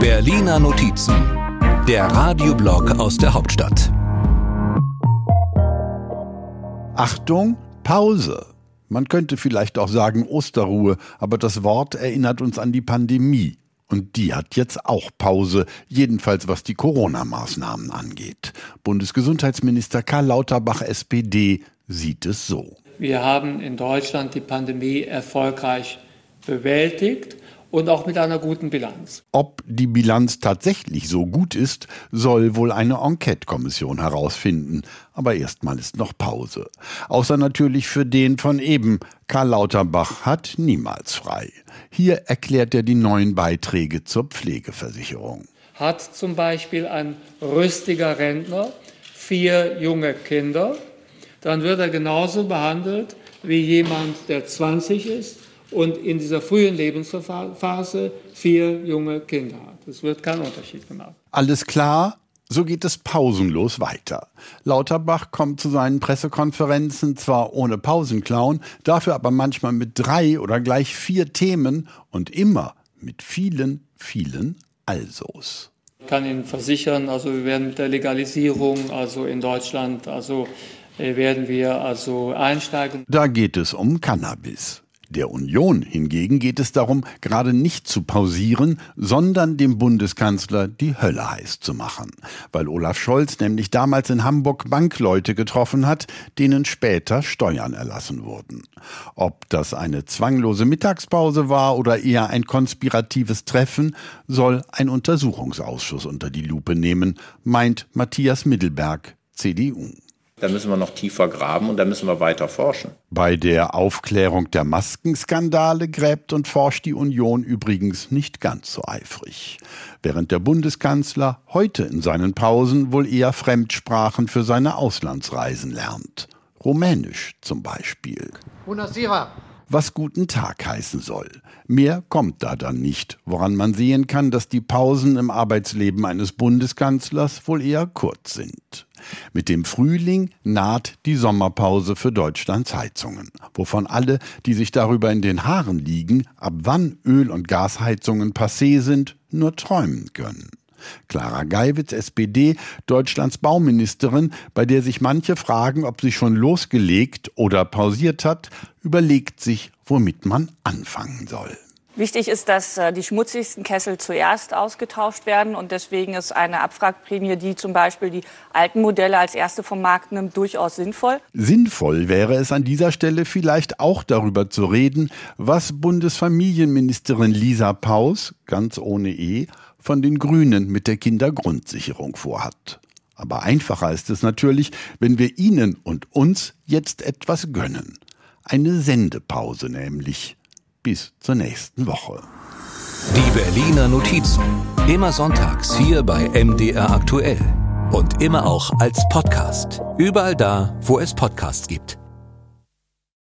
Berliner Notizen, der Radioblog aus der Hauptstadt. Achtung, Pause. Man könnte vielleicht auch sagen Osterruhe, aber das Wort erinnert uns an die Pandemie. Und die hat jetzt auch Pause, jedenfalls was die Corona-Maßnahmen angeht. Bundesgesundheitsminister Karl Lauterbach, SPD, sieht es so. Wir haben in Deutschland die Pandemie erfolgreich bewältigt und auch mit einer guten Bilanz. Ob die Bilanz tatsächlich so gut ist, soll wohl eine Enquete-Kommission herausfinden. Aber erstmal ist noch Pause. Außer natürlich für den von eben. Karl Lauterbach hat niemals frei. Hier erklärt er die neuen Beiträge zur Pflegeversicherung. Hat zum Beispiel ein rüstiger Rentner vier junge Kinder, dann wird er genauso behandelt wie jemand, der 20 ist und in dieser frühen Lebensphase vier junge Kinder hat. Es wird kein Unterschied gemacht. Alles klar? So geht es pausenlos weiter. Lauterbach kommt zu seinen Pressekonferenzen zwar ohne Pausenclown, dafür aber manchmal mit drei oder gleich vier Themen und immer mit vielen, vielen Alsos. Ich kann Ihnen versichern, also wir werden mit der Legalisierung, also in Deutschland, also äh, werden wir also einsteigen. Da geht es um Cannabis. Der Union hingegen geht es darum, gerade nicht zu pausieren, sondern dem Bundeskanzler die Hölle heiß zu machen, weil Olaf Scholz nämlich damals in Hamburg Bankleute getroffen hat, denen später Steuern erlassen wurden. Ob das eine zwanglose Mittagspause war oder eher ein konspiratives Treffen, soll ein Untersuchungsausschuss unter die Lupe nehmen, meint Matthias Mittelberg, CDU. Da müssen wir noch tiefer graben und da müssen wir weiter forschen. Bei der Aufklärung der Maskenskandale gräbt und forscht die Union übrigens nicht ganz so eifrig. Während der Bundeskanzler heute in seinen Pausen wohl eher Fremdsprachen für seine Auslandsreisen lernt. Rumänisch zum Beispiel. Was guten Tag heißen soll. Mehr kommt da dann nicht, woran man sehen kann, dass die Pausen im Arbeitsleben eines Bundeskanzlers wohl eher kurz sind. Mit dem Frühling naht die Sommerpause für Deutschlands Heizungen, wovon alle, die sich darüber in den Haaren liegen, ab wann Öl- und Gasheizungen passé sind, nur träumen können. Clara Geiwitz, SPD, Deutschlands Bauministerin, bei der sich manche fragen, ob sie schon losgelegt oder pausiert hat, überlegt sich, womit man anfangen soll. Wichtig ist, dass äh, die schmutzigsten Kessel zuerst ausgetauscht werden und deswegen ist eine Abwrackprämie, die zum Beispiel die alten Modelle als erste vom Markt nimmt, durchaus sinnvoll. Sinnvoll wäre es an dieser Stelle vielleicht auch darüber zu reden, was Bundesfamilienministerin Lisa Paus, ganz ohne E, von den Grünen mit der Kindergrundsicherung vorhat. Aber einfacher ist es natürlich, wenn wir Ihnen und uns jetzt etwas gönnen. Eine Sendepause nämlich bis zur nächsten Woche. Die Berliner Notizen. Immer sonntags hier bei MDR aktuell. Und immer auch als Podcast. Überall da, wo es Podcasts gibt.